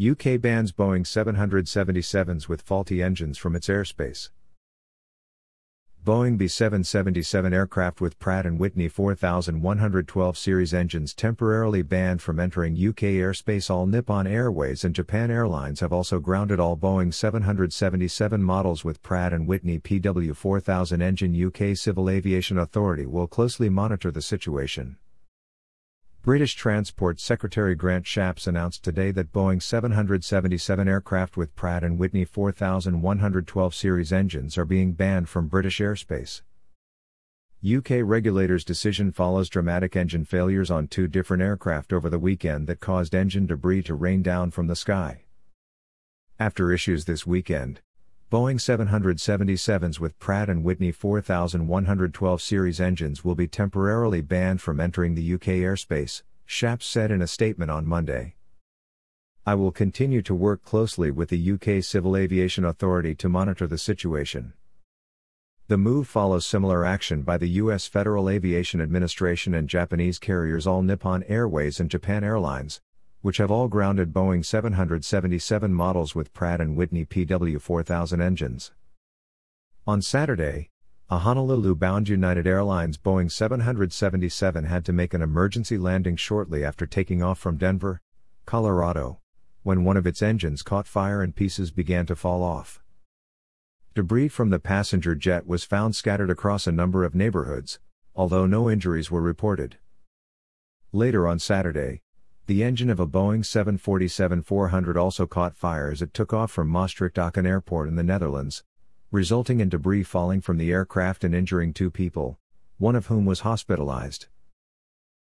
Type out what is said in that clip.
UK bans Boeing 777s with faulty engines from its airspace. Boeing B777 aircraft with Pratt & Whitney 4112 series engines temporarily banned from entering UK airspace. All Nippon Airways and Japan Airlines have also grounded all Boeing 777 models with Pratt & Whitney PW4000 engine. UK Civil Aviation Authority will closely monitor the situation. British Transport Secretary Grant Shapps announced today that Boeing 777 aircraft with Pratt & Whitney 4112 series engines are being banned from British airspace. UK regulators' decision follows dramatic engine failures on two different aircraft over the weekend that caused engine debris to rain down from the sky. After issues this weekend, Boeing 777s with Pratt & Whitney 4112 series engines will be temporarily banned from entering the UK airspace, Shapps said in a statement on Monday. I will continue to work closely with the UK Civil Aviation Authority to monitor the situation. The move follows similar action by the U.S. Federal Aviation Administration and Japanese carriers All Nippon Airways and Japan Airlines, which have all grounded Boeing 777 models with Pratt & Whitney PW4000 engines. On Saturday, a Honolulu-bound United Airlines Boeing 777 had to make an emergency landing shortly after taking off from Denver, Colorado, when one of its engines caught fire and pieces began to fall off. Debris from the passenger jet was found scattered across a number of neighborhoods, although no injuries were reported. Later on Saturday, the engine of a Boeing 747-400 also caught fire as it took off from Maastricht-Aachen Airport in the Netherlands, resulting in debris falling from the aircraft and injuring two people, one of whom was hospitalized.